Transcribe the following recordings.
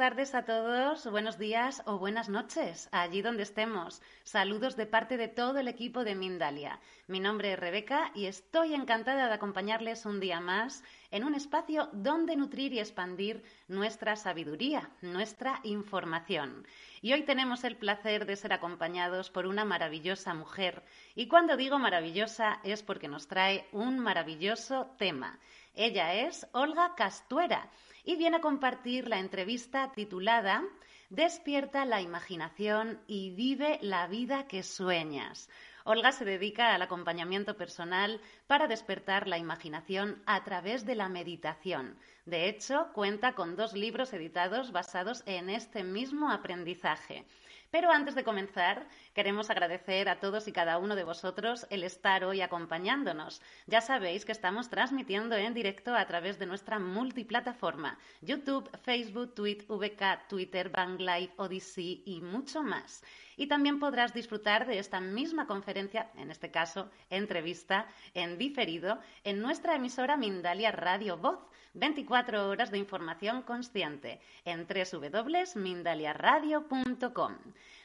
Tardes a todos, buenos días o buenas noches, allí donde estemos. Saludos de parte de todo el equipo de Mindalia. Mi nombre es Rebeca y estoy encantada de acompañarles un día más en un espacio donde nutrir y expandir nuestra sabiduría, nuestra información. Y hoy tenemos el placer de ser acompañados por una maravillosa mujer. Y cuando digo maravillosa es porque nos trae un maravilloso tema. Ella es Olga Castuera y viene a compartir la entrevista titulada Despierta la imaginación y vive la vida que sueñas. Olga se dedica al acompañamiento personal para despertar la imaginación a través de la meditación. De hecho, cuenta con dos libros editados basados en este mismo aprendizaje. Pero antes de comenzar, queremos agradecer a todos y cada uno de vosotros el estar hoy acompañándonos. Ya sabéis que estamos transmitiendo en directo a través de nuestra multiplataforma, YouTube, Facebook, Tweet, VK, Twitter, Bang Live, Odyssey y mucho más. Y también podrás disfrutar de esta misma conferencia, en este caso entrevista, en diferido, en nuestra emisora Mindalia Radio Voz 24 horas de información consciente en www.mindaliaradio.com.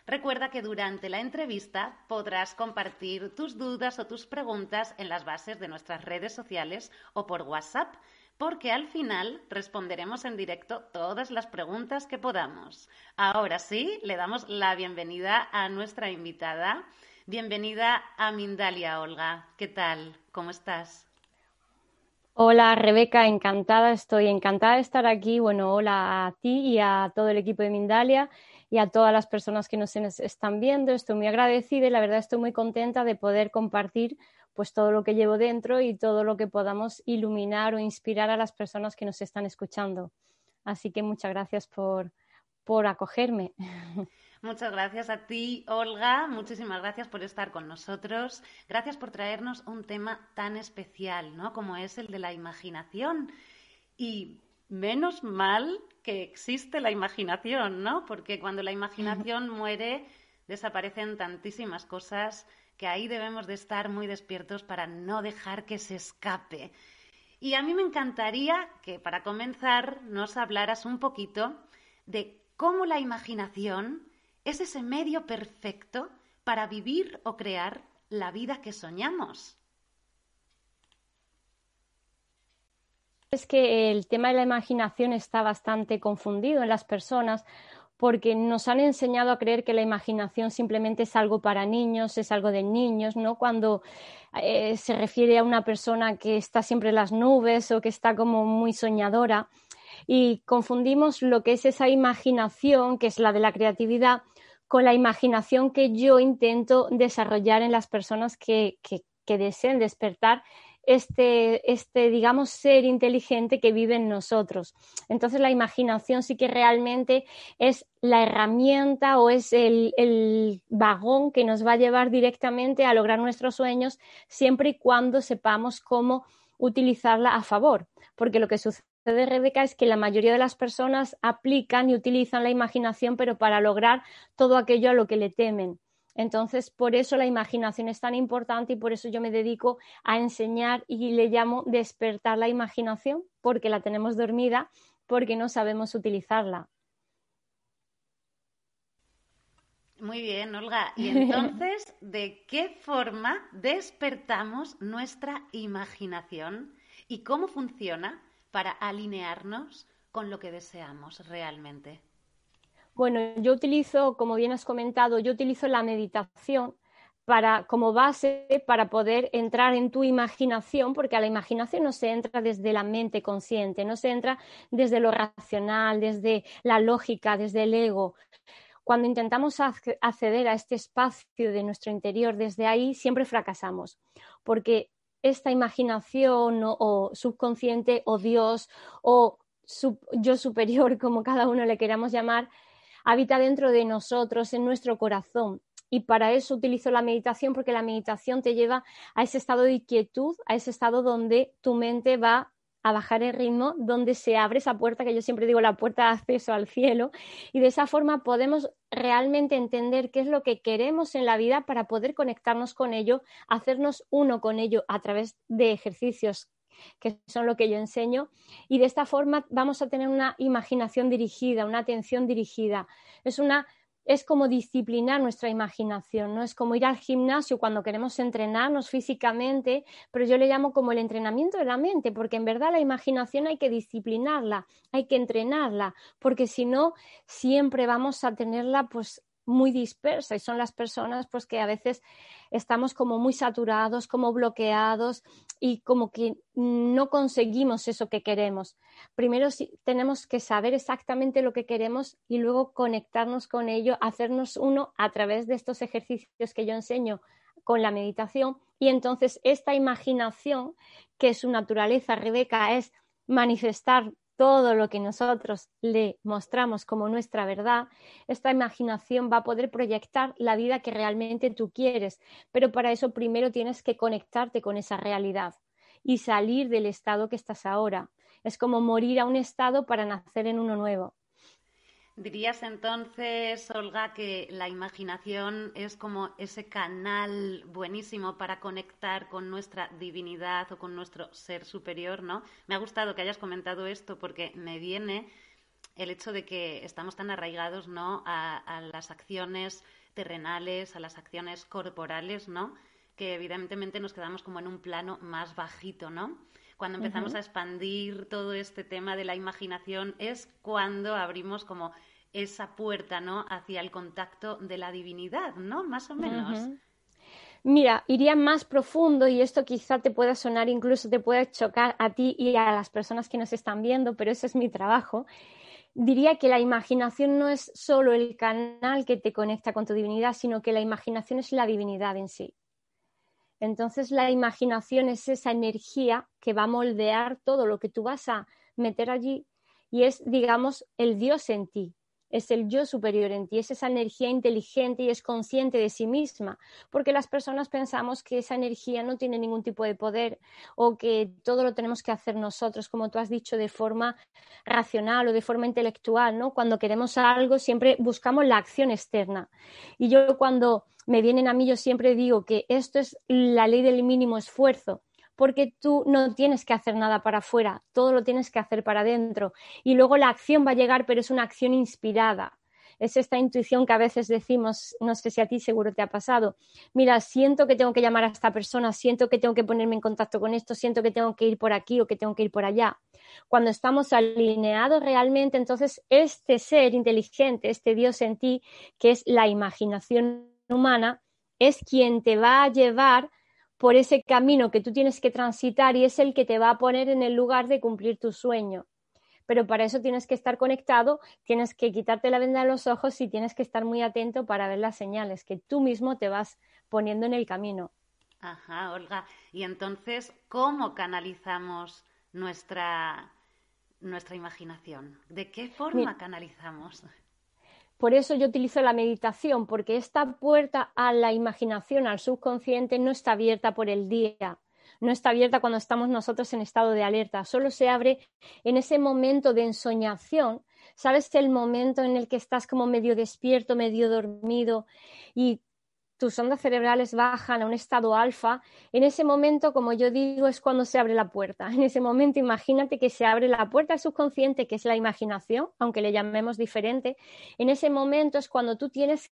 Recuerda que durante la entrevista podrás compartir tus dudas o tus preguntas en las bases de nuestras redes sociales o por WhatsApp, porque al final responderemos en directo todas las preguntas que podamos. Ahora sí, le damos la bienvenida a nuestra invitada. Bienvenida a Mindalia, Olga. ¿Qué tal? ¿Cómo estás? Hola Rebeca, encantada, estoy encantada de estar aquí. Bueno, hola a ti y a todo el equipo de Mindalia y a todas las personas que nos están viendo. Estoy muy agradecida y la verdad estoy muy contenta de poder compartir pues todo lo que llevo dentro y todo lo que podamos iluminar o inspirar a las personas que nos están escuchando. Así que muchas gracias por, por acogerme. Muchas gracias a ti, Olga. Muchísimas gracias por estar con nosotros. Gracias por traernos un tema tan especial, ¿no? Como es el de la imaginación. Y menos mal que existe la imaginación, ¿no? Porque cuando la imaginación muere, desaparecen tantísimas cosas que ahí debemos de estar muy despiertos para no dejar que se escape. Y a mí me encantaría que para comenzar nos hablaras un poquito de cómo la imaginación es ese medio perfecto para vivir o crear la vida que soñamos. Es que el tema de la imaginación está bastante confundido en las personas porque nos han enseñado a creer que la imaginación simplemente es algo para niños, es algo de niños, ¿no? Cuando eh, se refiere a una persona que está siempre en las nubes o que está como muy soñadora y confundimos lo que es esa imaginación, que es la de la creatividad, con la imaginación que yo intento desarrollar en las personas que, que deseen despertar este, este, digamos, ser inteligente que vive en nosotros. Entonces la imaginación sí que realmente es la herramienta o es el, el, vagón que nos va a llevar directamente a lograr nuestros sueños siempre y cuando sepamos cómo utilizarla a favor. Porque lo que sucede Rebeca es que la mayoría de las personas aplican y utilizan la imaginación, pero para lograr todo aquello a lo que le temen. Entonces, por eso la imaginación es tan importante y por eso yo me dedico a enseñar y le llamo despertar la imaginación, porque la tenemos dormida, porque no sabemos utilizarla. Muy bien, Olga. Y entonces, ¿de qué forma despertamos nuestra imaginación y cómo funciona para alinearnos con lo que deseamos realmente? Bueno, yo utilizo, como bien has comentado, yo utilizo la meditación para, como base para poder entrar en tu imaginación, porque a la imaginación no se entra desde la mente consciente, no se entra desde lo racional, desde la lógica, desde el ego. Cuando intentamos acceder a este espacio de nuestro interior desde ahí, siempre fracasamos, porque esta imaginación o, o subconsciente o Dios o yo superior, como cada uno le queramos llamar, habita dentro de nosotros, en nuestro corazón. Y para eso utilizo la meditación, porque la meditación te lleva a ese estado de quietud, a ese estado donde tu mente va a bajar el ritmo, donde se abre esa puerta que yo siempre digo, la puerta de acceso al cielo, y de esa forma podemos realmente entender qué es lo que queremos en la vida para poder conectarnos con ello, hacernos uno con ello a través de ejercicios que son lo que yo enseño, y de esta forma vamos a tener una imaginación dirigida, una atención dirigida. Es una es como disciplinar nuestra imaginación, ¿no? Es como ir al gimnasio cuando queremos entrenarnos físicamente, pero yo le llamo como el entrenamiento de la mente, porque en verdad la imaginación hay que disciplinarla, hay que entrenarla, porque si no, siempre vamos a tenerla pues muy dispersa y son las personas pues que a veces estamos como muy saturados, como bloqueados y como que no conseguimos eso que queremos. Primero tenemos que saber exactamente lo que queremos y luego conectarnos con ello, hacernos uno a través de estos ejercicios que yo enseño con la meditación y entonces esta imaginación que su naturaleza, Rebeca, es manifestar todo lo que nosotros le mostramos como nuestra verdad, esta imaginación va a poder proyectar la vida que realmente tú quieres. Pero para eso primero tienes que conectarte con esa realidad y salir del estado que estás ahora. Es como morir a un estado para nacer en uno nuevo. ¿Dirías entonces, Olga, que la imaginación es como ese canal buenísimo para conectar con nuestra divinidad o con nuestro ser superior, ¿no? Me ha gustado que hayas comentado esto porque me viene el hecho de que estamos tan arraigados, ¿no? A, las acciones terrenales, a las acciones corporales, ¿no? Que evidentemente nos quedamos como en un plano más bajito, ¿no? Cuando empezamos a expandir todo este tema de la imaginación es cuando abrimos como esa puerta, ¿no? Hacia el contacto de la divinidad, ¿no? Más o menos. Mira, iría más profundo y esto quizá te pueda sonar, incluso te pueda chocar a ti y a las personas que nos están viendo, pero ese es mi trabajo. Diría que la imaginación no es solo el canal que te conecta con tu divinidad, sino que la imaginación es la divinidad en sí. Entonces la imaginación es esa energía que va a moldear todo lo que tú vas a meter allí. Y es, digamos, el Dios en ti, es el yo superior en ti, es esa energía inteligente y es consciente de sí misma, porque las personas pensamos que esa energía no tiene ningún tipo de poder o que todo lo tenemos que hacer nosotros, como tú has dicho, de forma racional o de forma intelectual, ¿no? Cuando queremos algo siempre buscamos la acción externa. Y yo cuando me vienen a mí, yo siempre digo que esto es la ley del mínimo esfuerzo, porque tú no tienes que hacer nada para afuera, todo lo tienes que hacer para adentro. Y luego la acción va a llegar, pero es una acción inspirada. Es esta intuición que a veces decimos, no sé si a ti seguro te ha pasado, mira, siento que tengo que llamar a esta persona, siento que tengo que ponerme en contacto con esto, siento que tengo que ir por aquí o que tengo que ir por allá. Cuando estamos alineados realmente, entonces este ser inteligente, este Dios en ti, que es la imaginación humana es quien te va a llevar por ese camino que tú tienes que transitar y es el que te va a poner en el lugar de cumplir tu sueño. Pero para eso tienes que estar conectado, tienes que quitarte la venda de los ojos y tienes que estar muy atento para ver las señales que tú mismo te vas poniendo en el camino. Ajá, Olga. Y entonces, ¿cómo canalizamos nuestra, nuestra imaginación? ¿De qué forma canalizamos? Por eso yo utilizo la meditación, porque esta puerta a la imaginación, al subconsciente, no está abierta por el día, no está abierta cuando estamos nosotros en estado de alerta, solo se abre en ese momento de ensoñación. ¿Sabes? El momento en el que estás como medio despierto, medio dormido y tus ondas cerebrales bajan a un estado alfa, en ese momento, como yo digo, es cuando se abre la puerta. En ese momento, imagínate que se abre la puerta al subconsciente, que es la imaginación, aunque le llamemos diferente. En ese momento es cuando tú tienes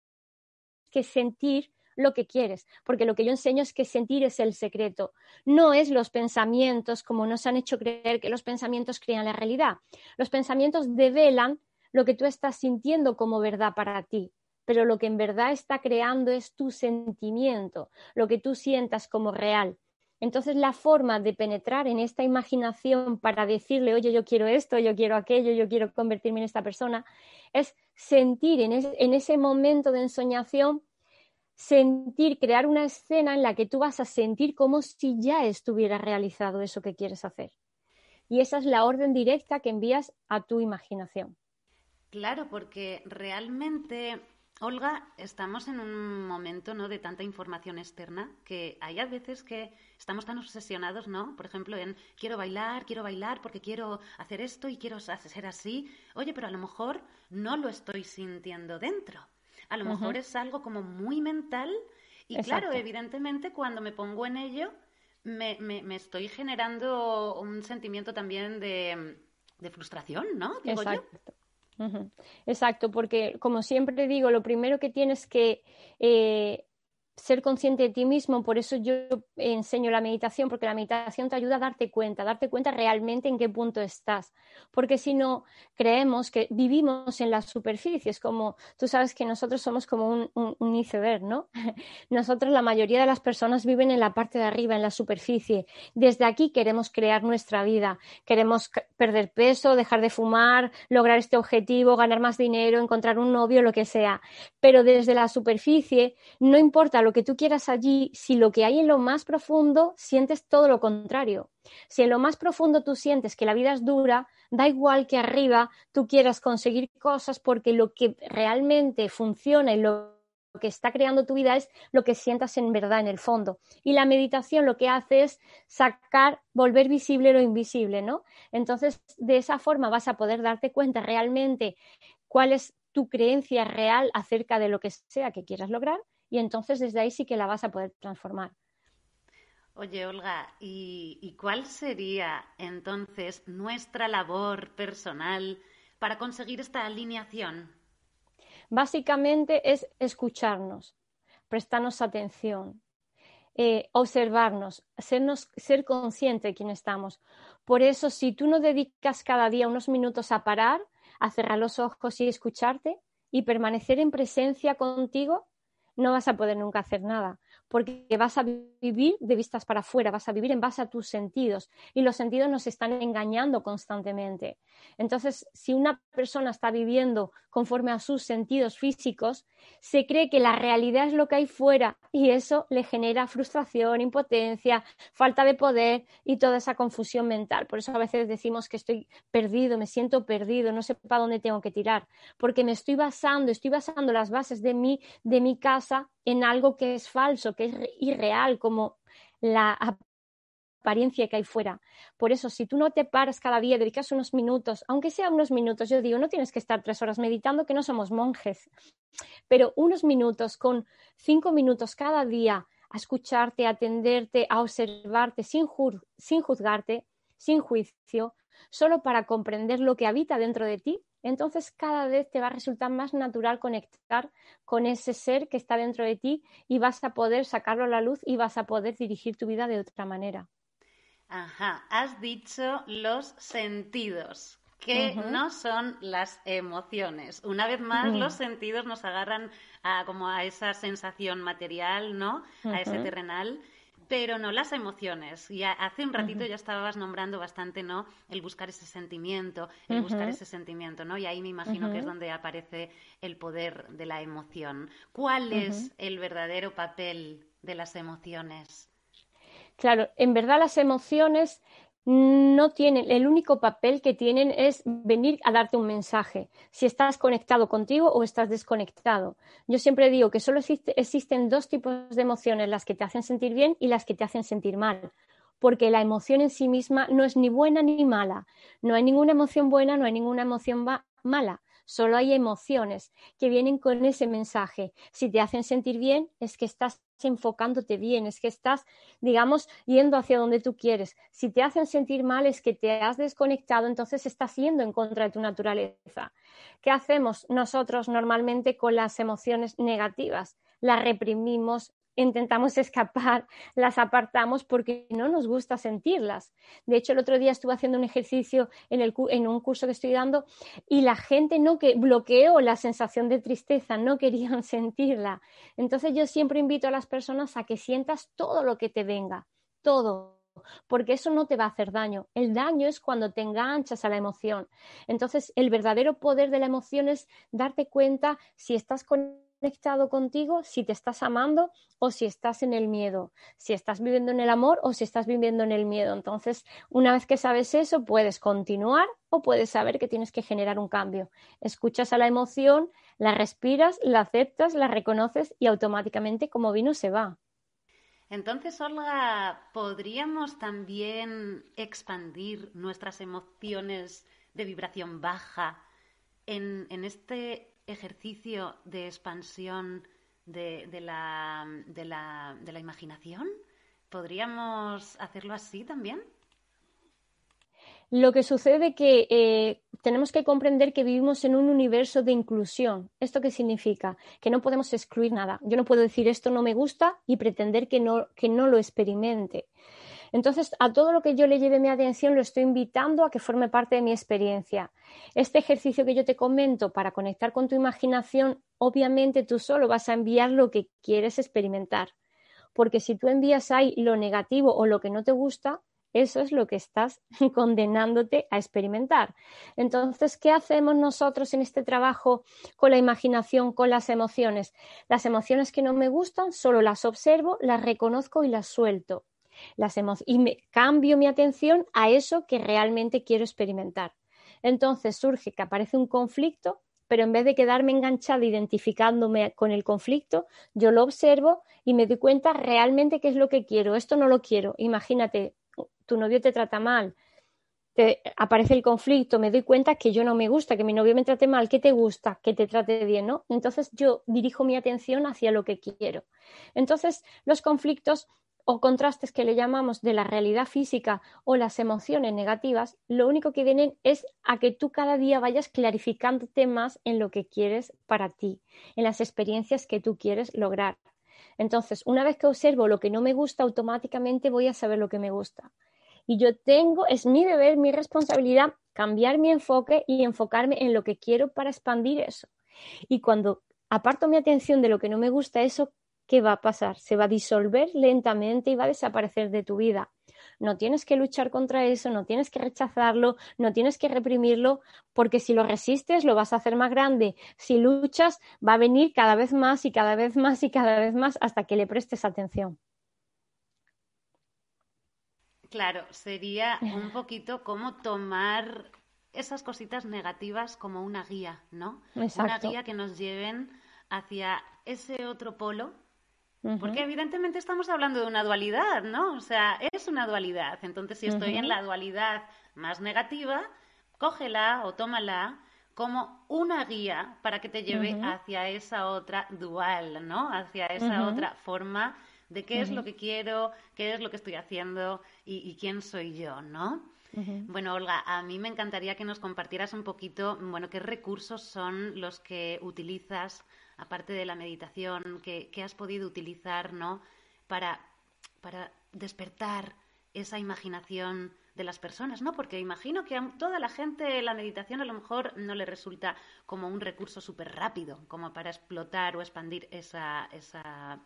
que sentir lo que quieres, porque lo que yo enseño es que sentir es el secreto, no es los pensamientos como nos han hecho creer que los pensamientos crean la realidad. Los pensamientos develan lo que tú estás sintiendo como verdad para ti pero lo que en verdad está creando es tu sentimiento, lo que tú sientas como real. Entonces la forma de penetrar en esta imaginación para decirle, oye, yo quiero esto, yo quiero aquello, yo quiero convertirme en esta persona, es sentir en, ese momento de ensoñación, sentir, crear una escena en la que tú vas a sentir como si ya estuviera realizado eso que quieres hacer. Y esa es la orden directa que envías a tu imaginación. Claro, porque realmente Olga, estamos en un momento ¿no? de tanta información externa que hay a veces que estamos tan obsesionados, ¿no? Por ejemplo, en quiero bailar, quiero bailar porque quiero hacer esto y quiero ser así. Oye, pero a lo mejor no lo estoy sintiendo dentro. A lo mejor es algo como muy mental y claro, evidentemente cuando me pongo en ello me, me, estoy generando un sentimiento también de, de frustración, ¿no? Digo Exacto. Exacto, porque como siempre digo, lo primero que tienes que eh, ser consciente de ti mismo, por eso yo enseño la meditación, porque la meditación te ayuda a darte cuenta, darte cuenta realmente en qué punto estás, porque si no, creemos que vivimos en las superficies, como tú sabes que nosotros somos como un, un, iceberg, ¿no? Nosotros, la mayoría de las personas viven en la parte de arriba, en la superficie. Desde aquí queremos crear nuestra vida, queremos perder peso, dejar de fumar, lograr este objetivo, ganar más dinero, encontrar un novio, lo que sea, pero desde la superficie no importa que tú quieras allí si lo que hay en lo más profundo sientes todo lo contrario. Si en lo más profundo tú sientes que la vida es dura, da igual que arriba tú quieras conseguir cosas porque lo que realmente funciona y lo que está creando tu vida es lo que sientas en verdad en el fondo. Y la meditación lo que hace es sacar, volver visible lo invisible, ¿no? Entonces, de esa forma vas a poder darte cuenta realmente cuál es tu creencia real acerca de lo que sea que quieras lograr y entonces desde ahí sí que la vas a poder transformar. Oye, Olga, ¿y, cuál sería entonces nuestra labor personal para conseguir esta alineación? Básicamente es escucharnos, prestarnos atención, eh, observarnos, ser consciente de quién estamos. Por eso, si tú no dedicas cada día unos minutos a parar, a cerrar los ojos y escucharte y permanecer en presencia contigo, no vas a poder nunca hacer nada porque vas a vivir de vistas para afuera, vas a vivir en base a tus sentidos y los sentidos nos están engañando constantemente. Entonces, si una persona está viviendo conforme a sus sentidos físicos, se cree que la realidad es lo que hay fuera y eso le genera frustración, impotencia, falta de poder y toda esa confusión mental. Por eso a veces decimos que estoy perdido, me siento perdido, no sé para dónde tengo que tirar, porque me estoy basando, estoy basando las bases de mi, de mi casa en algo que es falso, que es irreal, como la apariencia que hay fuera. Por eso, si tú no te paras cada día, dedicas unos minutos, aunque sea unos minutos, yo digo, no tienes que estar tres horas meditando, que no somos monjes, pero unos minutos, con cinco minutos cada día, a escucharte, a atenderte, a observarte sin, sin juzgarte, sin juicio, solo para comprender lo que habita dentro de ti, entonces cada vez te va a resultar más natural conectar con ese ser que está dentro de ti y vas a poder sacarlo a la luz y vas a poder dirigir tu vida de otra manera. Ajá, has dicho los sentidos, que no son las emociones. Una vez más, los sentidos nos agarran a, como a esa sensación material, ¿no? A ese terrenal pero no las emociones. Y hace un ratito ya estabas nombrando bastante, ¿no? El buscar ese sentimiento, el buscar ese sentimiento, ¿no? Y ahí me imagino que es donde aparece el poder de la emoción. ¿Cuál es el verdadero papel de las emociones Claro, en verdad las emociones no tienen, el único papel que tienen es venir a darte un mensaje, si estás conectado contigo o estás desconectado. Yo siempre digo que solo existen dos tipos de emociones, las que te hacen sentir bien y las que te hacen sentir mal, porque la emoción en sí misma no es ni buena ni mala. No hay ninguna emoción buena, no hay ninguna emoción mala. Solo hay emociones que vienen con ese mensaje. Si te hacen sentir bien, es que estás enfocándote bien, es que estás, digamos, yendo hacia donde tú quieres. Si te hacen sentir mal, es que te has desconectado, entonces estás yendo en contra de tu naturaleza. ¿Qué hacemos nosotros normalmente con las emociones negativas? Las reprimimos, intentamos escapar, las apartamos porque no nos gusta sentirlas. De hecho, el otro día estuve haciendo un ejercicio en, el, en un curso que estoy dando y la gente no que bloqueó la sensación de tristeza, no querían sentirla. Entonces yo siempre invito a las personas a que sientas todo lo que te venga, todo, porque eso no te va a hacer daño. El daño es cuando te enganchas a la emoción. Entonces, el verdadero poder de la emoción es darte cuenta si estás con conectado contigo si te estás amando o si estás en el miedo, si estás viviendo en el amor o si estás viviendo en el miedo. Entonces, una vez que sabes eso, puedes continuar o puedes saber que tienes que generar un cambio. Escuchas a la emoción, la respiras, la aceptas, la reconoces y automáticamente como vino se va. Entonces, Olga, ¿podríamos también expandir nuestras emociones de vibración baja en, en este ejercicio de expansión de, la, de, la, de la imaginación? ¿Podríamos hacerlo así también? Lo que sucede que eh, tenemos que comprender que vivimos en un universo de inclusión. ¿Esto qué significa? Que no podemos excluir nada. Yo no puedo decir esto no me gusta y pretender que no, que no lo experimente. Entonces, a todo lo que yo le lleve mi atención lo estoy invitando a que forme parte de mi experiencia. Este ejercicio que yo te comento para conectar con tu imaginación, obviamente tú solo vas a enviar lo que quieres experimentar. Porque si tú envías ahí lo negativo o lo que no te gusta, eso es lo que estás condenándote a experimentar. Entonces, ¿qué hacemos nosotros en este trabajo con la imaginación, con las emociones? Las emociones que no me gustan, solo las observo, las reconozco y las suelto las y me cambio mi atención a eso que realmente quiero experimentar. Entonces surge que aparece un conflicto, pero en vez de quedarme enganchada identificándome con el conflicto, yo lo observo y me doy cuenta realmente qué es lo que quiero. Esto no lo quiero. Imagínate, tu novio te trata mal, te aparece el conflicto, me doy cuenta que yo no me gusta, que mi novio me trate mal, que te gusta, que te trate bien, ¿no? Entonces yo dirijo mi atención hacia lo que quiero. Entonces los conflictos o contrastes que le llamamos de la realidad física o las emociones negativas, lo único que vienen es a que tú cada día vayas clarificándote más en lo que quieres para ti, en las experiencias que tú quieres lograr. Entonces, una vez que observo lo que no me gusta, automáticamente voy a saber lo que me gusta. Y yo tengo, es mi deber, mi responsabilidad, cambiar mi enfoque y enfocarme en lo que quiero para expandir eso. Y cuando aparto mi atención de lo que no me gusta, eso ¿qué va a pasar? Se va a disolver lentamente y va a desaparecer de tu vida. No tienes que luchar contra eso, no tienes que rechazarlo, no tienes que reprimirlo, porque si lo resistes lo vas a hacer más grande. Si luchas va a venir cada vez más y cada vez más y cada vez más hasta que le prestes atención. Claro, sería un poquito como tomar esas cositas negativas como una guía, ¿no? Una guía que nos lleven hacia ese otro polo porque evidentemente estamos hablando de una dualidad, ¿no? O sea, es una dualidad. Entonces, si estoy en la dualidad más negativa, cógela o tómala como una guía para que te lleve hacia esa otra dual, ¿no? Hacia esa otra forma de qué es lo que quiero, qué es lo que estoy haciendo y, quién soy yo, ¿no? Bueno, Olga, a mí me encantaría que nos compartieras un poquito, bueno, qué recursos son los que utilizas aparte de la meditación, que, has podido utilizar, ¿no? Para, para despertar esa imaginación de las personas, ¿no? Porque imagino que a toda la gente la meditación a lo mejor no le resulta como un recurso súper rápido, como para explotar o expandir esa, esa,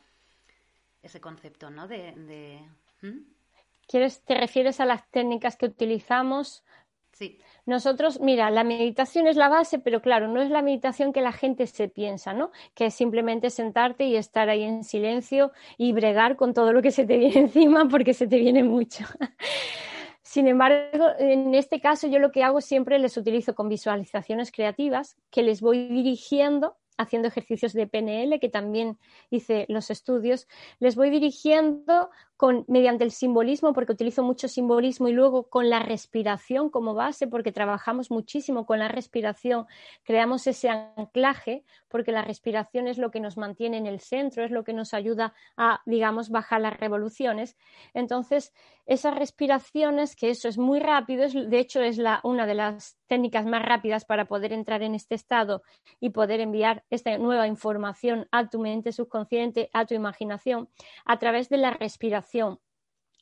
ese concepto, ¿no? De, ¿Quieres, ¿Te refieres a las técnicas que utilizamos? Sí. Nosotros, mira, la meditación es la base, pero claro, no es la meditación que la gente se piensa, ¿no? Que es simplemente sentarte y estar ahí en silencio y bregar con todo lo que se te viene encima porque se te viene mucho. Sin embargo, en este caso yo lo que hago siempre les utilizo con visualizaciones creativas que les voy dirigiendo haciendo ejercicios de PNL, que también hice los estudios, les voy dirigiendo con, mediante el simbolismo, porque utilizo mucho simbolismo, y luego con la respiración como base, porque trabajamos muchísimo con la respiración, creamos ese anclaje, porque la respiración es lo que nos mantiene en el centro, es lo que nos ayuda a, digamos, bajar las revoluciones. Entonces, esas respiraciones, que eso es muy rápido, es, de hecho es la, una de las técnicas más rápidas para poder entrar en este estado y poder enviar esta nueva información a tu mente subconsciente, a tu imaginación, a través de la respiración.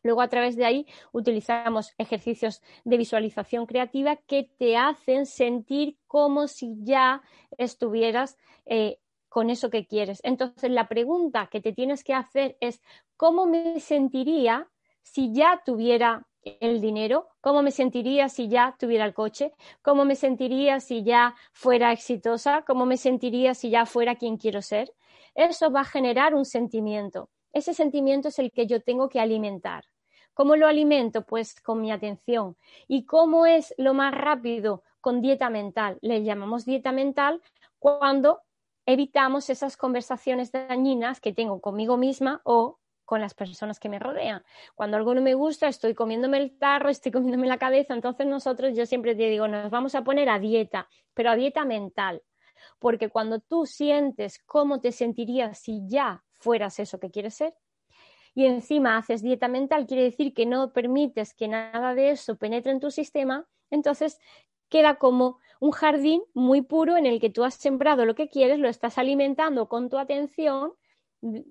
Luego, a través de ahí, utilizamos ejercicios de visualización creativa que te hacen sentir como si ya estuvieras eh, con eso que quieres. Entonces, la pregunta que te tienes que hacer es, ¿cómo me sentiría si ya tuviera el dinero, cómo me sentiría si ya tuviera el coche, cómo me sentiría si ya fuera exitosa, cómo me sentiría si ya fuera quien quiero ser. Eso va a generar un sentimiento. Ese sentimiento es el que yo tengo que alimentar. ¿Cómo lo alimento? Pues con mi atención. ¿Y cómo es lo más rápido? Con dieta mental. Le llamamos dieta mental cuando evitamos esas conversaciones dañinas que tengo conmigo misma o con las personas que me rodean. Cuando algo no me gusta, estoy comiéndome el tarro, estoy comiéndome la cabeza. Entonces nosotros, yo siempre te digo, nos vamos a poner a dieta, pero a dieta mental. Porque cuando tú sientes cómo te sentirías si ya fueras eso que quieres ser, y encima haces dieta mental, quiere decir que no permites que nada de eso penetre en tu sistema, entonces queda como un jardín muy puro en el que tú has sembrado lo que quieres, lo estás alimentando con tu atención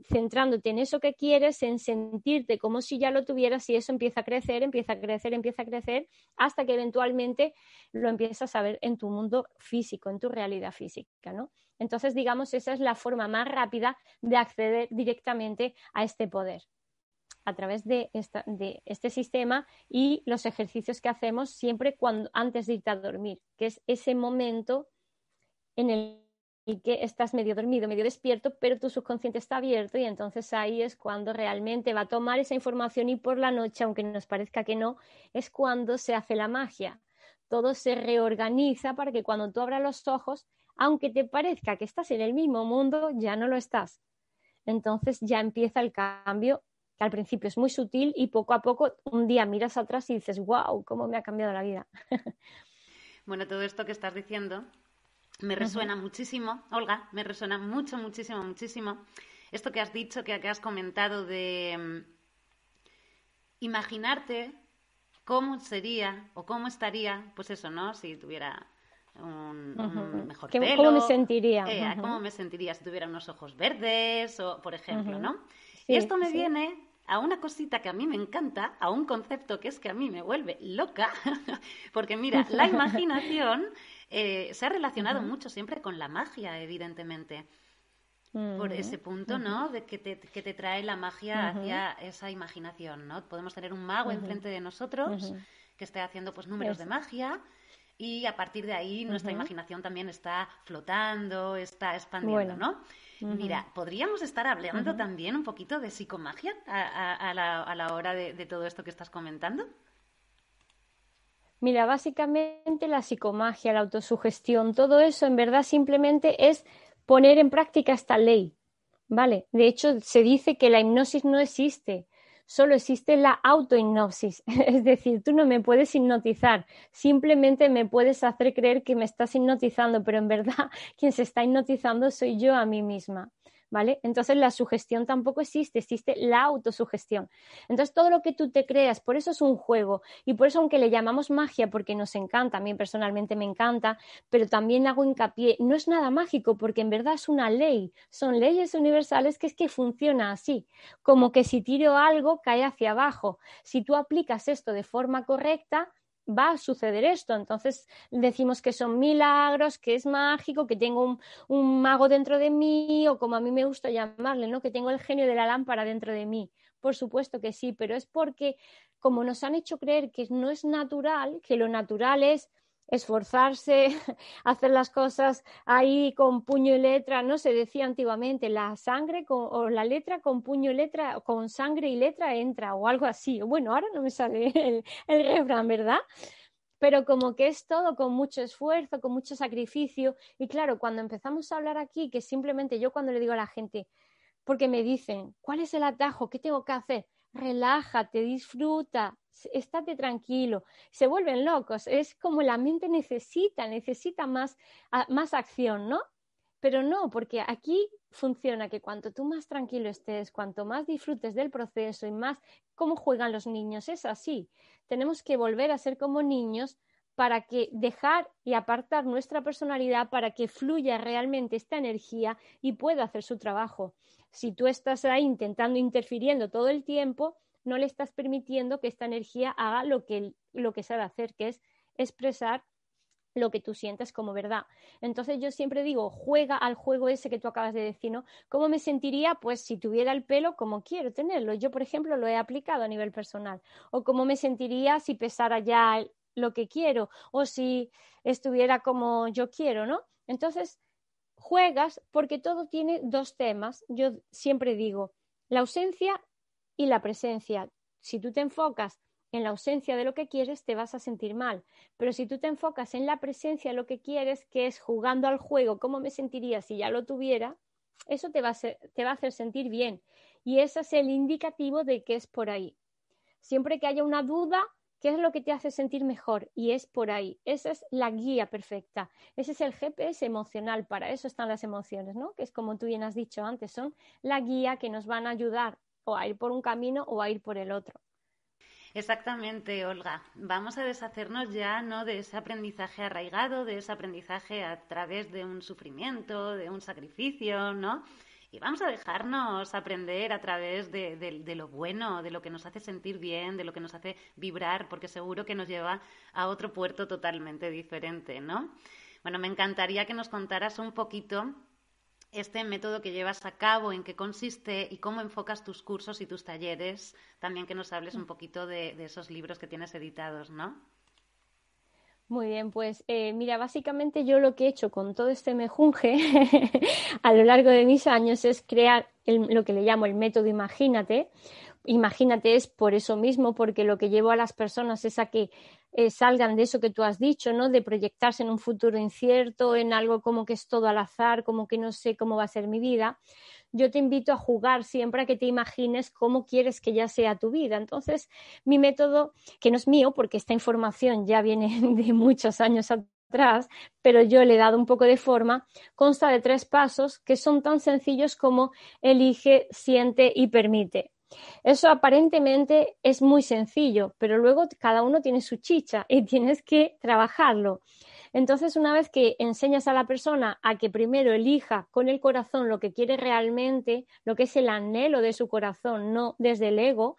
centrándote en eso que quieres, en sentirte como si ya lo tuvieras y eso empieza a crecer, empieza a crecer, empieza a crecer, hasta que eventualmente lo empiezas a ver en tu mundo físico, en tu realidad física, ¿no? Entonces, digamos, esa es la forma más rápida de acceder directamente a este poder a través de, de este sistema y los ejercicios que hacemos siempre cuando, antes de irte a dormir, que es ese momento en el y que estás medio dormido, medio despierto, pero tu subconsciente está abierto y entonces ahí es cuando realmente va a tomar esa información y por la noche, aunque nos parezca que no, es cuando se hace la magia. Todo se reorganiza para que cuando tú abras los ojos, aunque te parezca que estás en el mismo mundo, ya no lo estás. Entonces ya empieza el cambio, que al principio es muy sutil y poco a poco un día miras atrás y dices, wow, cómo me ha cambiado la vida. Bueno, todo esto que estás diciendo me resuena muchísimo, Olga, me resuena mucho, muchísimo, muchísimo. Esto que has dicho, que, has comentado de mm, imaginarte cómo sería o cómo estaría, pues eso, ¿no? Si tuviera un, mejor pelo. ¿Cómo me sentiría? Eh, ¿Cómo me sentiría si tuviera unos ojos verdes, o, por ejemplo, ¿no? y esto me viene a una cosita que a mí me encanta, a un concepto que es que a mí me vuelve loca, porque mira, la imaginación eh, se ha relacionado mucho siempre con la magia, evidentemente. Por ese punto, ¿no? De que te, que te trae la magia hacia esa imaginación, ¿no? Podemos tener un mago enfrente de nosotros que esté haciendo pues números de magia y a partir de ahí nuestra imaginación también está flotando, está expandiendo, ¿no? Mira, podríamos estar hablando también un poquito de psicomagia a, la, a la, hora de, todo esto que estás comentando. Mira, básicamente la psicomagia, la autosugestión, todo eso en verdad simplemente es poner en práctica esta ley, ¿vale? De hecho, se dice que la hipnosis no existe, solo existe la autohipnosis. Es decir, tú no me puedes hipnotizar, simplemente me puedes hacer creer que me estás hipnotizando, pero en verdad quien se está hipnotizando soy yo a mí misma. ¿Vale? Entonces la sugestión tampoco existe, existe la autosugestión. Entonces todo lo que tú te creas, por eso es un juego y por eso aunque le llamamos magia porque nos encanta, a mí personalmente me encanta, pero también hago hincapié, no es nada mágico porque en verdad es una ley, son leyes universales que es que funciona así, como que si tiro algo cae hacia abajo. Si tú aplicas esto de forma correcta, va a suceder esto. Entonces decimos que son milagros, que es mágico, que tengo un, mago dentro de mí, o como a mí me gusta llamarle, ¿no? Que tengo el genio de la lámpara dentro de mí. Por supuesto que sí, pero es porque como nos han hecho creer que no es natural, que lo natural es esforzarse, hacer las cosas ahí con puño y letra, no se decía antiguamente, la sangre o la letra con puño y letra, con sangre y letra entra o algo así. Bueno, ahora no me sale el, el refrán, ¿verdad? Pero como que es todo con mucho esfuerzo, con mucho sacrificio. Y claro, cuando empezamos a hablar aquí, que simplemente yo cuando le digo a la gente, porque me dicen, ¿cuál es el atajo? ¿Qué tengo que hacer? Relájate, disfruta, estate tranquilo, se vuelven locos, es como la mente necesita, necesita más, más acción, ¿no? Pero no, porque aquí funciona que cuanto tú más tranquilo estés, cuanto más disfrutes del proceso y más cómo juegan los niños, es así. Tenemos que volver a ser como niños para que dejar y apartar nuestra personalidad para que fluya realmente esta energía y pueda hacer su trabajo. Si tú estás ahí intentando interfiriendo todo el tiempo, no le estás permitiendo que esta energía haga lo que, lo que sabe hacer, que es expresar lo que tú sientes como verdad. Entonces yo siempre digo, juega al juego ese que tú acabas de decir, ¿no? ¿Cómo me sentiría? Pues si tuviera el pelo como quiero tenerlo. Yo, por ejemplo, lo he aplicado a nivel personal. O cómo me sentiría si pesara ya lo que quiero o si estuviera como yo quiero, ¿no? Entonces, juegas porque todo tiene dos temas. Yo siempre digo, la ausencia y la presencia. Si tú te enfocas en la ausencia de lo que quieres, te vas a sentir mal. Pero si tú te enfocas en la presencia de lo que quieres, que es jugando al juego, ¿cómo me sentiría si ya lo tuviera? Eso te va a, te va a hacer sentir bien. Y ese es el indicativo de que es por ahí. Siempre que haya una duda, ¿qué es lo que te hace sentir mejor? Y es por ahí. Esa es la guía perfecta. Ese es el GPS emocional. Para eso están las emociones, ¿no? Que es como tú bien has dicho antes, son la guía que nos van a ayudar o a ir por un camino o a ir por el otro. Exactamente, Olga. Vamos a deshacernos ya no de ese aprendizaje arraigado, de ese aprendizaje a través de un sufrimiento, de un sacrificio, ¿no? Y vamos a dejarnos aprender a través de, de, lo bueno, de lo que nos hace sentir bien, de lo que nos hace vibrar, porque seguro que nos lleva a otro puerto totalmente diferente, ¿no? Bueno, me encantaría que nos contaras un poquito este método que llevas a cabo, en qué consiste y cómo enfocas tus cursos y tus talleres. También que nos hables un poquito de, esos libros que tienes editados, ¿no? Muy bien, pues eh, mira, básicamente yo lo que he hecho con todo este mejunje a lo largo de mis años es crear lo que le llamo el método Imagínate. Imagínate es por eso mismo, porque lo que llevo a las personas es a que eh, salgan de eso que tú has dicho, ¿no? De proyectarse en un futuro incierto, en algo como que es todo al azar, como que no sé cómo va a ser mi vida. Yo te invito a jugar siempre a que te imagines cómo quieres que ya sea tu vida. Entonces, mi método, que no es mío, porque esta información ya viene de muchos años atrás, pero yo le he dado un poco de forma, consta de tres pasos que son tan sencillos como elige, siente y permite. Eso aparentemente es muy sencillo, pero luego cada uno tiene su chicha y tienes que trabajarlo. Entonces, una vez que enseñas a la persona a que primero elija con el corazón lo que quiere realmente, lo que es el anhelo de su corazón, no desde el ego,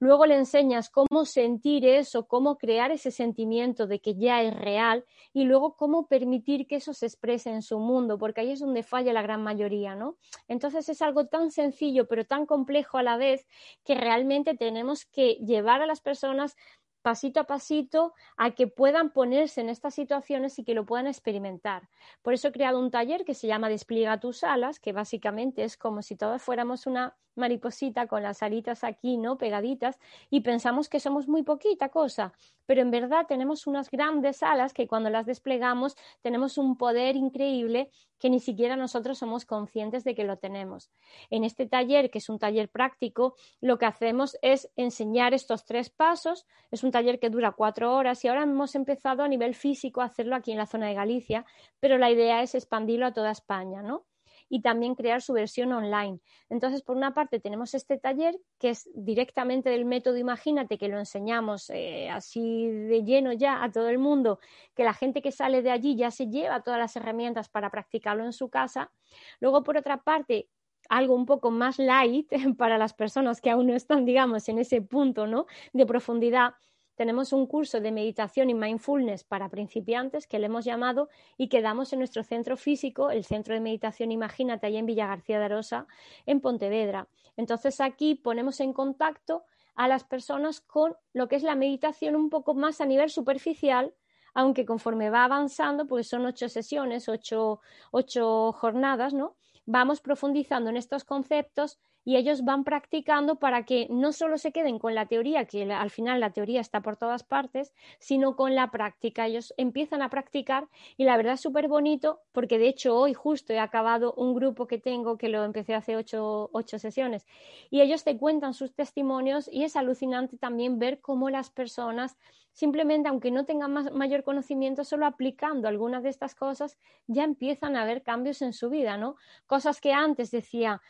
Luego le enseñas cómo sentir eso, cómo crear ese sentimiento de que ya es real y luego cómo permitir que eso se exprese en su mundo, porque ahí es donde falla la gran mayoría, ¿no? Entonces es algo tan sencillo pero tan complejo a la vez que realmente tenemos que llevar a las personas pasito a pasito a que puedan ponerse en estas situaciones y que lo puedan experimentar. Por eso he creado un taller que se llama Despliega tus alas, que básicamente es como si todos fuéramos una mariposita con las alitas aquí, ¿no? Pegaditas y pensamos que somos muy poquita cosa, pero en verdad tenemos unas grandes alas que cuando las desplegamos tenemos un poder increíble que ni siquiera nosotros somos conscientes de que lo tenemos. En este taller, que es un taller práctico, lo que hacemos es enseñar estos tres pasos. Es un taller que dura cuatro horas y ahora hemos empezado a nivel físico a hacerlo aquí en la zona de Galicia, pero la idea es expandirlo a toda España, ¿no? y también crear su versión online. Entonces, por una parte, tenemos este taller que es directamente del método Imagínate, que lo enseñamos eh, así de lleno ya a todo el mundo, que la gente que sale de allí ya se lleva todas las herramientas para practicarlo en su casa. Luego, por otra parte, algo un poco más light para las personas que aún no están, digamos, en ese punto ¿no? de profundidad, tenemos un curso de meditación y mindfulness para principiantes que le hemos llamado y que damos en nuestro centro físico, el Centro de Meditación Imagínate, ahí en Villa García de Arosa, en Pontevedra. Entonces aquí ponemos en contacto a las personas con lo que es la meditación un poco más a nivel superficial, aunque conforme va avanzando, porque son ocho sesiones, ocho, ocho jornadas, ¿no? Vamos profundizando en estos conceptos y ellos van practicando para que no solo se queden con la teoría, que al final la teoría está por todas partes, sino con la práctica. Ellos empiezan a practicar y la verdad es súper bonito porque de hecho hoy justo he acabado un grupo que tengo que lo empecé hace ocho, ocho sesiones y ellos te cuentan sus testimonios y es alucinante también ver cómo las personas simplemente aunque no tengan mayor conocimiento, solo aplicando algunas de estas cosas ya empiezan a ver cambios en su vida, ¿no? Cosas que antes decía,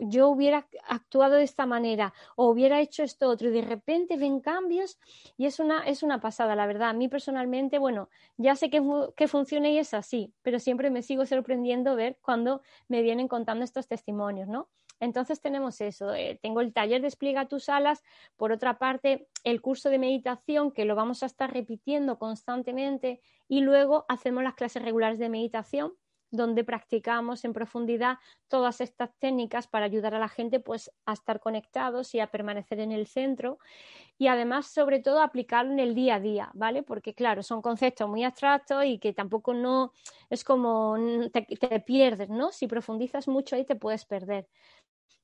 yo hubiera actuado de esta manera o hubiera hecho esto otro y de repente ven cambios y es una, es una pasada, la verdad. A mí personalmente, bueno, ya sé que, que funciona y es así, pero siempre me sigo sorprendiendo ver cuando me vienen contando estos testimonios, ¿no? Entonces tenemos eso, eh, tengo el taller de Despliega tus alas, por otra parte el curso de meditación que lo vamos a estar repitiendo constantemente y luego hacemos las clases regulares de meditación donde practicamos en profundidad todas estas técnicas para ayudar a la gente pues a estar conectados y a permanecer en el centro y además sobre todo aplicarlo en el día a día, ¿vale? Porque claro, son conceptos muy abstractos y que tampoco no es como te, te pierdes, ¿no? Si profundizas mucho ahí te puedes perder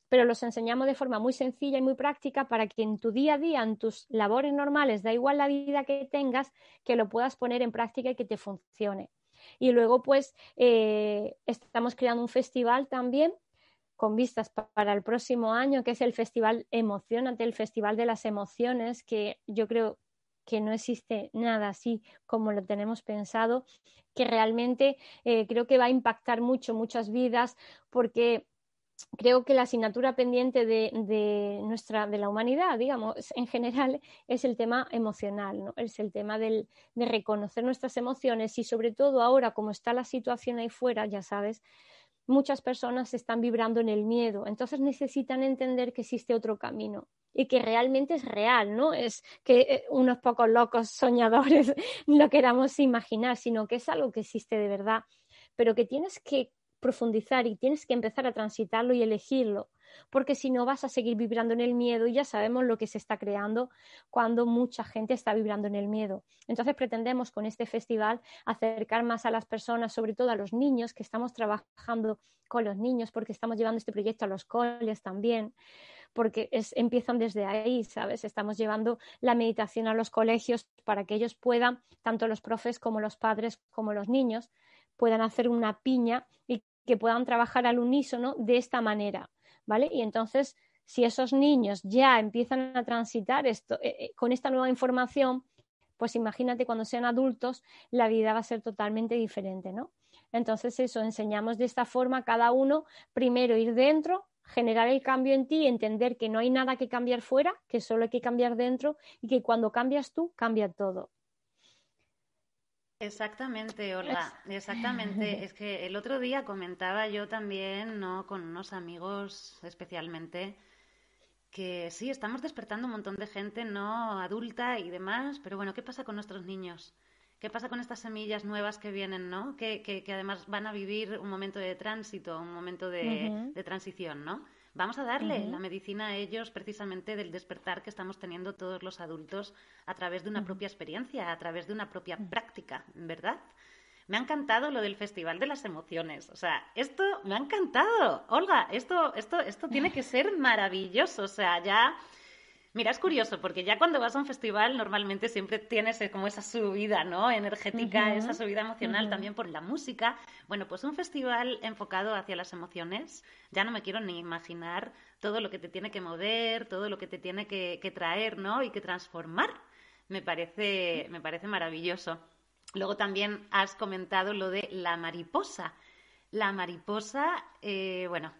pero los enseñamos de forma muy sencilla y muy práctica para que en tu día a día, en tus labores normales, da igual la vida que tengas, que lo puedas poner en práctica y que te funcione. Y luego, pues, eh, estamos creando un festival también con vistas para el próximo año, que es el Festival Emocionante, el Festival de las Emociones, que yo creo que no existe nada así como lo tenemos pensado, que realmente eh, creo que va a impactar mucho, muchas vidas, porque creo que la asignatura pendiente de, nuestra, de la humanidad, digamos, en general, es el tema emocional, ¿no? Es el tema del, de reconocer nuestras emociones y sobre todo ahora, como está la situación ahí fuera, ya sabes, muchas personas están vibrando en el miedo, entonces necesitan entender que existe otro camino y que realmente es real, no es que eh, unos pocos locos soñadores lo queramos imaginar, sino que es algo que existe de verdad, pero que tienes que profundizar y tienes que empezar a transitarlo y elegirlo, porque si no vas a seguir vibrando en el miedo y ya sabemos lo que se está creando cuando mucha gente está vibrando en el miedo. Entonces pretendemos con este festival acercar más a las personas, sobre todo a los niños, que estamos trabajando con los niños porque estamos llevando este proyecto a los coles también porque es, empiezan desde ahí, ¿sabes? Estamos llevando la meditación a los colegios para que ellos puedan, tanto los profes como los padres como los niños, puedan hacer una piña y que puedan trabajar al unísono de esta manera, ¿vale? Y entonces, si esos niños ya empiezan a transitar esto, eh, eh, con esta nueva información, pues imagínate cuando sean adultos, la vida va a ser totalmente diferente, ¿no? Entonces, eso, enseñamos de esta forma cada uno, primero ir dentro, generar el cambio en ti, entender que no hay nada que cambiar fuera, que solo hay que cambiar dentro y que cuando cambias tú, cambia todo. Exactamente, Olga, exactamente. Es que el otro día comentaba yo también, ¿no? Con unos amigos especialmente, que sí, estamos despertando un montón de gente, ¿no? Adulta y demás, pero bueno, ¿qué pasa con nuestros niños? ¿Qué pasa con estas semillas nuevas que vienen, ¿no? Que, que, además van a vivir un momento de tránsito, un momento de, de transición, ¿no? Vamos a darle la medicina a ellos precisamente del despertar que estamos teniendo todos los adultos a través de una propia experiencia, a través de una propia práctica, ¿verdad? Me ha encantado lo del Festival de las Emociones. O sea, esto me ha encantado. Olga, esto, esto, esto tiene que ser maravilloso. O sea, ya Mira, es curioso, porque ya cuando vas a un festival normalmente siempre tienes eh, como esa subida, ¿no? Energética, esa subida emocional también por la música. Bueno, pues un festival enfocado hacia las emociones, ya no me quiero ni imaginar todo lo que te tiene que mover, todo lo que te tiene que, traer, ¿no? Y que transformar. Me parece, me parece maravilloso. Luego también has comentado lo de la mariposa. La mariposa, eh, bueno,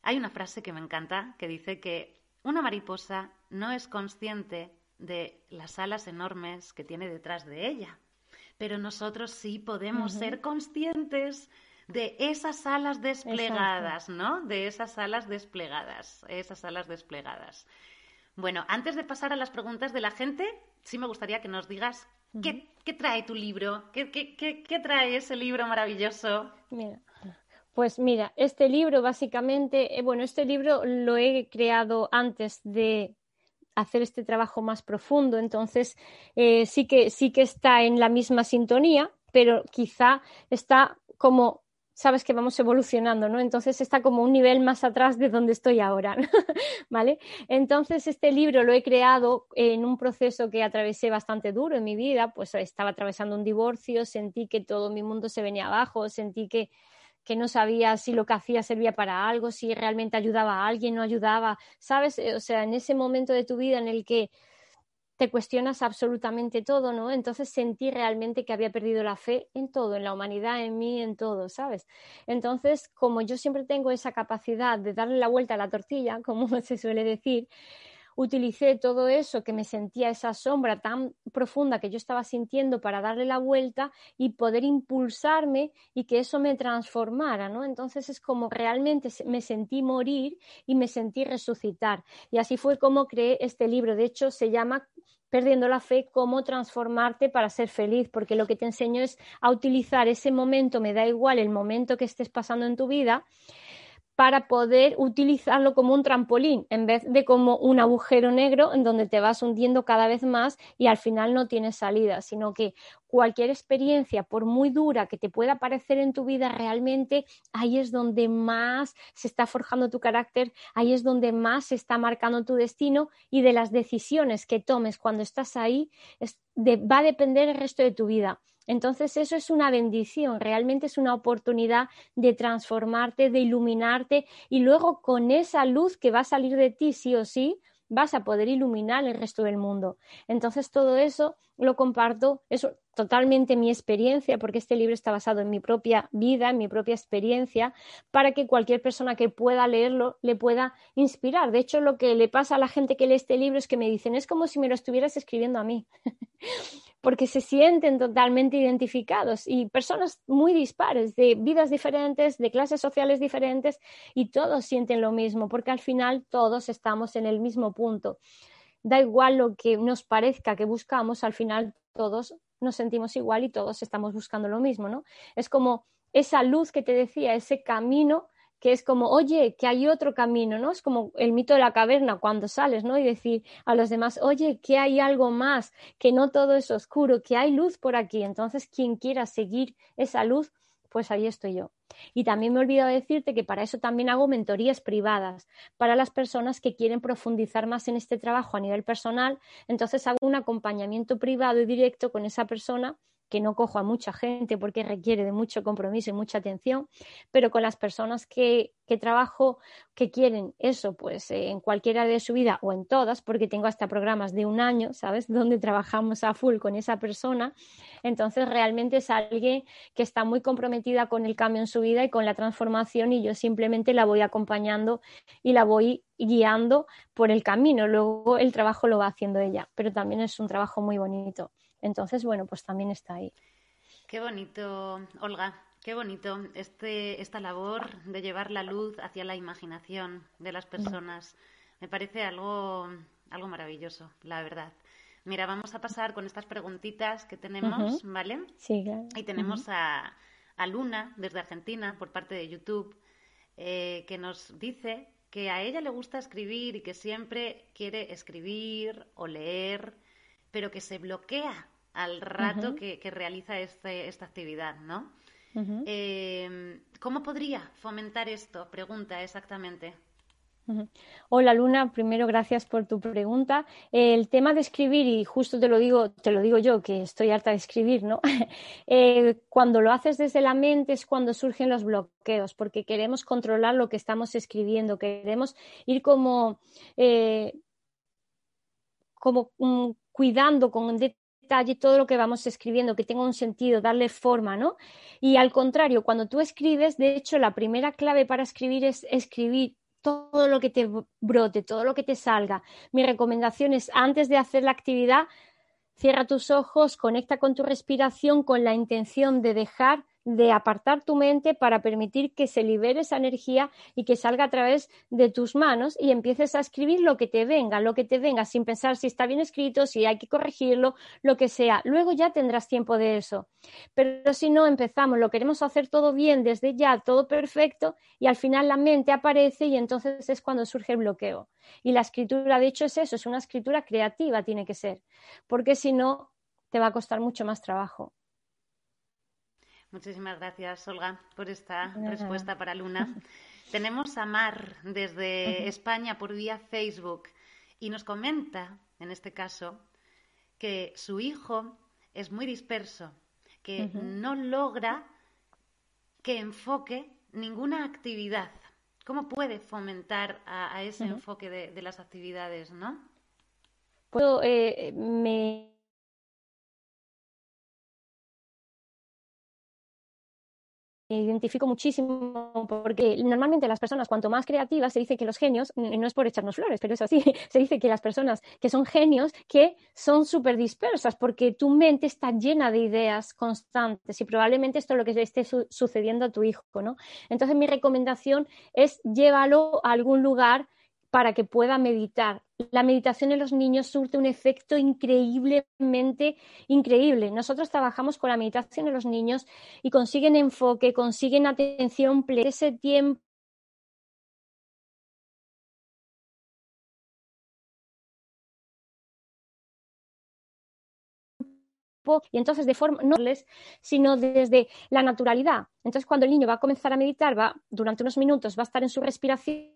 hay una frase que me encanta que dice que una mariposa no es consciente de las alas enormes que tiene detrás de ella, pero nosotros sí podemos ser conscientes de esas alas desplegadas, ¿no? De esas alas desplegadas, esas alas desplegadas. Bueno, antes de pasar a las preguntas de la gente, sí me gustaría que nos digas qué, trae tu libro, qué, qué, trae ese libro maravilloso. Mira, pues mira, este libro básicamente, eh, bueno, este libro lo he creado antes de hacer este trabajo más profundo. Entonces, eh, sí, que, sí que está en la misma sintonía, pero quizá está como sabes que vamos evolucionando, ¿no? Entonces está como un nivel más atrás de donde estoy ahora, ¿vale? Entonces este libro lo he creado en un proceso que atravesé bastante duro en mi vida, pues estaba atravesando un divorcio, sentí que todo mi mundo se venía abajo, sentí que, que no sabía si lo que hacía servía para algo, si realmente ayudaba a alguien, no ayudaba, ¿sabes? O sea, en ese momento de tu vida en el que te cuestionas absolutamente todo, ¿no? Entonces sentí realmente que había perdido la fe en todo, en la humanidad, en mí, en todo, ¿sabes? Entonces, como yo siempre tengo esa capacidad de darle la vuelta a la tortilla, como se suele decir, utilicé todo eso que me sentía esa sombra tan profunda que yo estaba sintiendo para darle la vuelta y poder impulsarme y que eso me transformara, ¿no? Entonces es como realmente me sentí morir y me sentí resucitar. Y así fue como creé este libro. De hecho, se llama perdiendo la fe, cómo transformarte para ser feliz, porque lo que te enseño es a utilizar ese momento, me da igual el momento que estés pasando en tu vida, para poder utilizarlo como un trampolín en vez de como un agujero negro en donde te vas hundiendo cada vez más y al final no tienes salida, sino que cualquier experiencia, por muy dura que te pueda parecer en tu vida, realmente ahí es donde más se está forjando tu carácter, ahí es donde más se está marcando tu destino y de las decisiones que tomes cuando estás ahí va a depender el resto de tu vida. Entonces eso es una bendición, realmente es una oportunidad de transformarte, de iluminarte y luego con esa luz que va a salir de ti sí o sí, vas a poder iluminar el resto del mundo. Entonces todo eso lo comparto, es totalmente mi experiencia, porque este libro está basado en mi propia vida, en mi propia experiencia, para que cualquier persona que pueda leerlo le pueda inspirar. De hecho, lo que le pasa a la gente que lee este libro es que me dicen, es como si me lo estuvieras escribiendo a mí, porque se sienten totalmente identificados y personas muy dispares, de vidas diferentes, de clases sociales diferentes, y todos sienten lo mismo, porque al final todos estamos en el mismo punto da igual lo que nos parezca que buscamos, al final todos nos sentimos igual y todos estamos buscando lo mismo, ¿no? Es como esa luz que te decía, ese camino que es como, oye, que hay otro camino, ¿no? Es como el mito de la caverna cuando sales, ¿no? Y decir a los demás, oye, que hay algo más, que no todo es oscuro, que hay luz por aquí. Entonces, quien quiera seguir esa luz, pues ahí estoy yo. Y también me he olvidado decirte que para eso también hago mentorías privadas para las personas que quieren profundizar más en este trabajo a nivel personal. Entonces hago un acompañamiento privado y directo con esa persona que no cojo a mucha gente porque requiere de mucho compromiso y mucha atención, pero con las personas que, que trabajo que quieren eso, pues eh, en cualquiera de su vida o en todas, porque tengo hasta programas de un año, ¿sabes? Donde trabajamos a full con esa persona. Entonces realmente es alguien que está muy comprometida con el cambio en su vida y con la transformación y yo simplemente la voy acompañando y la voy guiando por el camino. Luego el trabajo lo va haciendo ella, pero también es un trabajo muy bonito. Entonces, bueno, pues también está ahí. Qué bonito, Olga, qué bonito este, esta labor de llevar la luz hacia la imaginación de las personas. Me parece algo, algo maravilloso, la verdad. Mira, vamos a pasar con estas preguntitas que tenemos, ¿vale? Sí, claro. Y tenemos a, Luna, desde Argentina, por parte de YouTube, eh, que nos dice que a ella le gusta escribir y que siempre quiere escribir o leer pero que se bloquea al rato que, realiza este, esta actividad, ¿no? Em, ¿Cómo podría fomentar esto? Pregunta exactamente. Hola Luna, primero gracias por tu pregunta. El tema de escribir, y justo te lo digo, te lo digo yo, que estoy harta de escribir, ¿no? Eh, cuando lo haces desde la mente es cuando surgen los bloqueos, porque queremos controlar lo que estamos escribiendo, queremos ir como, eh, como mm, cuidando con todo lo que vamos escribiendo, que tenga un sentido, darle forma, ¿no? Y al contrario, cuando tú escribes, de hecho, la primera clave para escribir es escribir todo lo que te brote, todo lo que te salga. Mi recomendación es, antes de hacer la actividad, cierra tus ojos, conecta con tu respiración con la intención de dejar de apartar tu mente para permitir que se libere esa energía y que salga a través de tus manos y empieces a escribir lo que te venga, lo que te venga, sin pensar si está bien escrito, si hay que corregirlo, lo que sea. Luego ya tendrás tiempo de eso. Pero si no empezamos, lo queremos hacer todo bien desde ya, todo perfecto, y al final la mente aparece y entonces es cuando surge el bloqueo. Y la escritura, de hecho, es eso, es una escritura creativa, tiene que ser, porque si no, te va a costar mucho más trabajo. Muchísimas gracias, Olga, por esta respuesta para Luna. Tenemos a Mar desde España por vía Facebook y nos comenta, en este caso, que su hijo es muy disperso, que no logra que enfoque ninguna actividad. ¿Cómo puede fomentar a, ese enfoque de, las actividades, no? Puedo, eh, me identifico muchísimo porque normalmente las personas cuanto más creativas se dice que los genios, no es por echarnos flores, pero es así, se dice que las personas que son genios que son súper dispersas porque tu mente está llena de ideas constantes y probablemente esto es lo que esté sucediendo a tu hijo, ¿no? Entonces mi recomendación es llévalo a algún lugar para que pueda meditar. La meditación en los niños surte un efecto increíblemente increíble. Nosotros trabajamos con la meditación en los niños y consiguen enfoque, consiguen atención plena. Ese tiempo y entonces de forma no sino desde la naturalidad. Entonces cuando el niño va a comenzar a meditar, va durante unos minutos va a estar en su respiración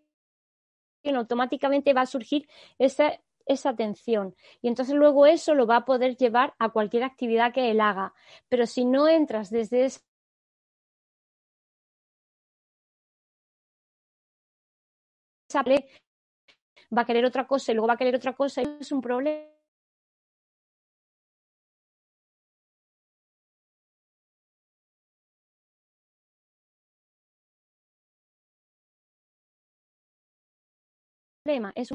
automáticamente va a surgir esa, esa tensión. Y entonces luego eso lo va a poder llevar a cualquier actividad que él haga. Pero si no entras desde esa va a querer otra cosa y luego va a querer otra cosa y es un problema. Es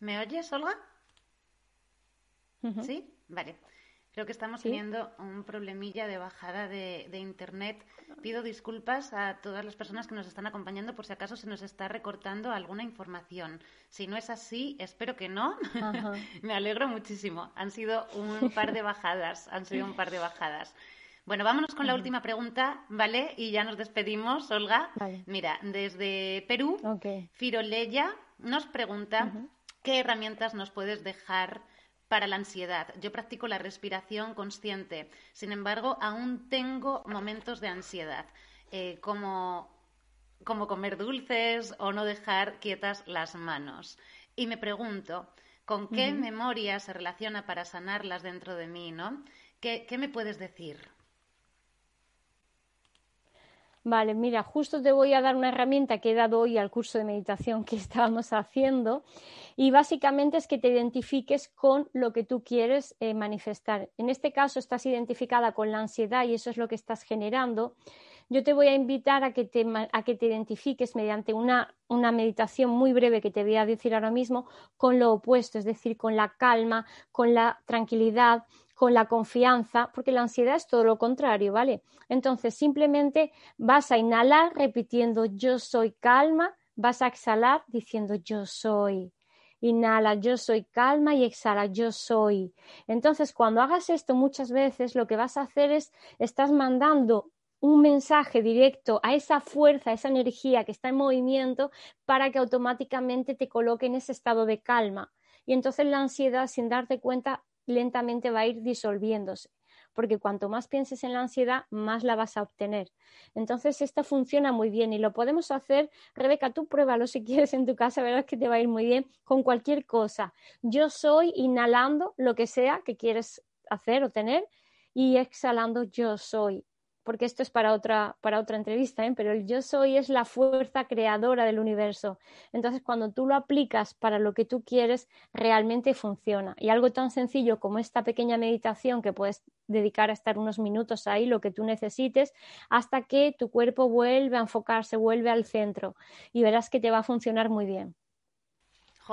¿Me oyes, Olga? ¿Sí? Vale. Creo que estamos teniendo un problemilla de bajada de, Internet. Pido disculpas a todas las personas que nos están acompañando por si acaso se nos está recortando alguna información. Si no es así, espero que no. Me alegro muchísimo. Han sido un par de bajadas, han sido un par de bajadas. Bueno, vámonos con la última pregunta, ¿vale? Y ya nos despedimos, Olga. Mira, desde Perú, Firoleya nos pregunta qué herramientas nos puedes dejar para la ansiedad. Yo practico la respiración consciente. Sin embargo, aún tengo momentos de ansiedad, eh, como, como comer dulces o no dejar quietas las manos. Y me pregunto, ¿con qué memoria se relaciona para sanarlas dentro de mí? ¿no? ¿Qué, ¿Qué me puedes decir? Vale, mira, justo te voy a dar una herramienta que he dado hoy al curso de meditación que estábamos haciendo y básicamente es que te identifiques con lo que tú quieres eh, manifestar. En este caso estás identificada con la ansiedad y eso es lo que estás generando. Yo te voy a invitar a que te, a que te identifiques mediante una, una meditación muy breve que te voy a decir ahora mismo con lo opuesto, es decir, con la calma, con la tranquilidad, con la confianza, porque la ansiedad es todo lo contrario, ¿vale? Entonces, simplemente vas a inhalar repitiendo yo soy calma, vas a exhalar diciendo yo soy. Inhala, yo soy calma y exhala, yo soy. Entonces, cuando hagas esto muchas veces, lo que vas a hacer es, estás mandando un mensaje directo a esa fuerza, a esa energía que está en movimiento para que automáticamente te coloque en ese estado de calma. Y entonces la ansiedad, sin darte cuenta, lentamente va a ir disolviéndose, porque cuanto más pienses en la ansiedad, más la vas a obtener. Entonces, esto funciona muy bien y lo podemos hacer, Rebeca, tú pruébalo si quieres en tu casa, verás que te va a ir muy bien con cualquier cosa. Yo soy inhalando lo que sea que quieres hacer o tener y exhalando yo soy. Porque esto es para otra, para otra entrevista, ¿eh? pero el yo soy es la fuerza creadora del universo. Entonces, cuando tú lo aplicas para lo que tú quieres, realmente funciona. Y algo tan sencillo como esta pequeña meditación que puedes dedicar a estar unos minutos ahí, lo que tú necesites, hasta que tu cuerpo vuelve a enfocarse, vuelve al centro y verás que te va a funcionar muy bien.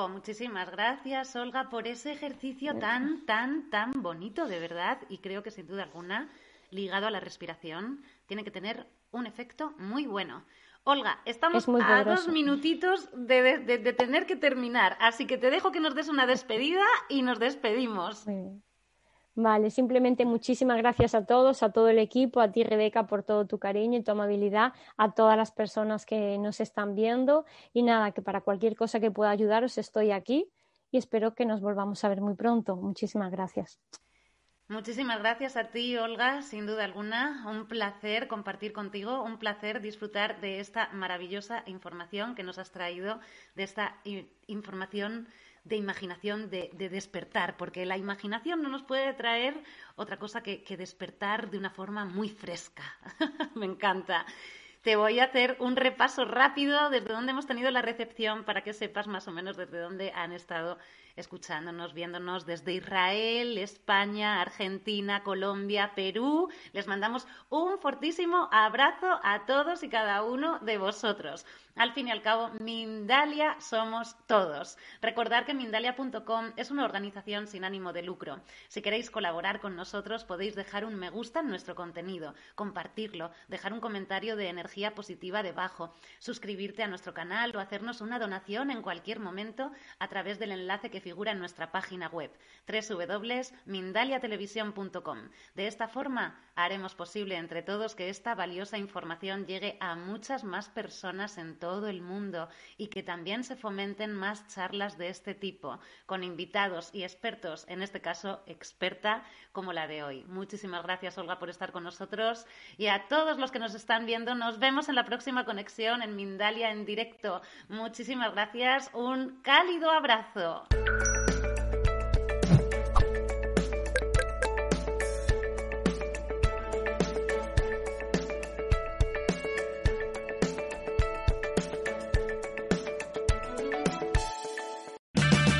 muchísimas gracias, Olga, por ese ejercicio tan, tan, tan bonito, de verdad, y creo que sin duda alguna ligado a la respiración tiene que tener un efecto muy bueno. Olga, estamos a dos minutitos de, tener que terminar, así que te dejo que nos des una despedida y nos despedimos. Vale, simplemente muchísimas gracias a todos, a todo el equipo, a ti Rebeca por todo tu cariño y tu amabilidad, a todas las personas que nos están viendo y nada, que para cualquier cosa que pueda ayudaros estoy aquí y espero que nos volvamos a ver muy pronto. Muchísimas gracias. Muchísimas gracias a ti, Olga, sin duda alguna. Un placer compartir contigo, un placer disfrutar de esta maravillosa información que nos has traído, de esta información de imaginación, de, despertar, porque la imaginación no nos puede traer otra cosa que, que despertar de una forma muy fresca. Me encanta. Te voy a hacer un repaso rápido desde dónde hemos tenido la recepción para que sepas más o menos desde dónde han estado escuchándonos, viéndonos desde Israel, España, Argentina, Colombia, Perú. Les mandamos un fortísimo abrazo a todos y cada uno de vosotros. Al fin y al cabo, Mindalia somos todos. Recordar que Mindalia.com es una organización sin ánimo de lucro. Si queréis colaborar con nosotros, podéis dejar un me gusta en nuestro contenido, compartirlo, dejar un comentario de energía positiva debajo, suscribirte a nuestro canal o hacernos una donación en cualquier momento a través del enlace que figura en nuestra página web www.mindaliatelevisión.com. De esta forma, haremos posible entre todos que esta valiosa información llegue a muchas más personas en todo el mundo y que también se fomenten más charlas de este tipo, con invitados y expertos, en este caso experta como la de hoy. Muchísimas gracias, Olga, por estar con nosotros y a todos los que nos están viendo. Nos vemos en la próxima conexión en Mindalia en directo. Muchísimas gracias. Un cálido abrazo.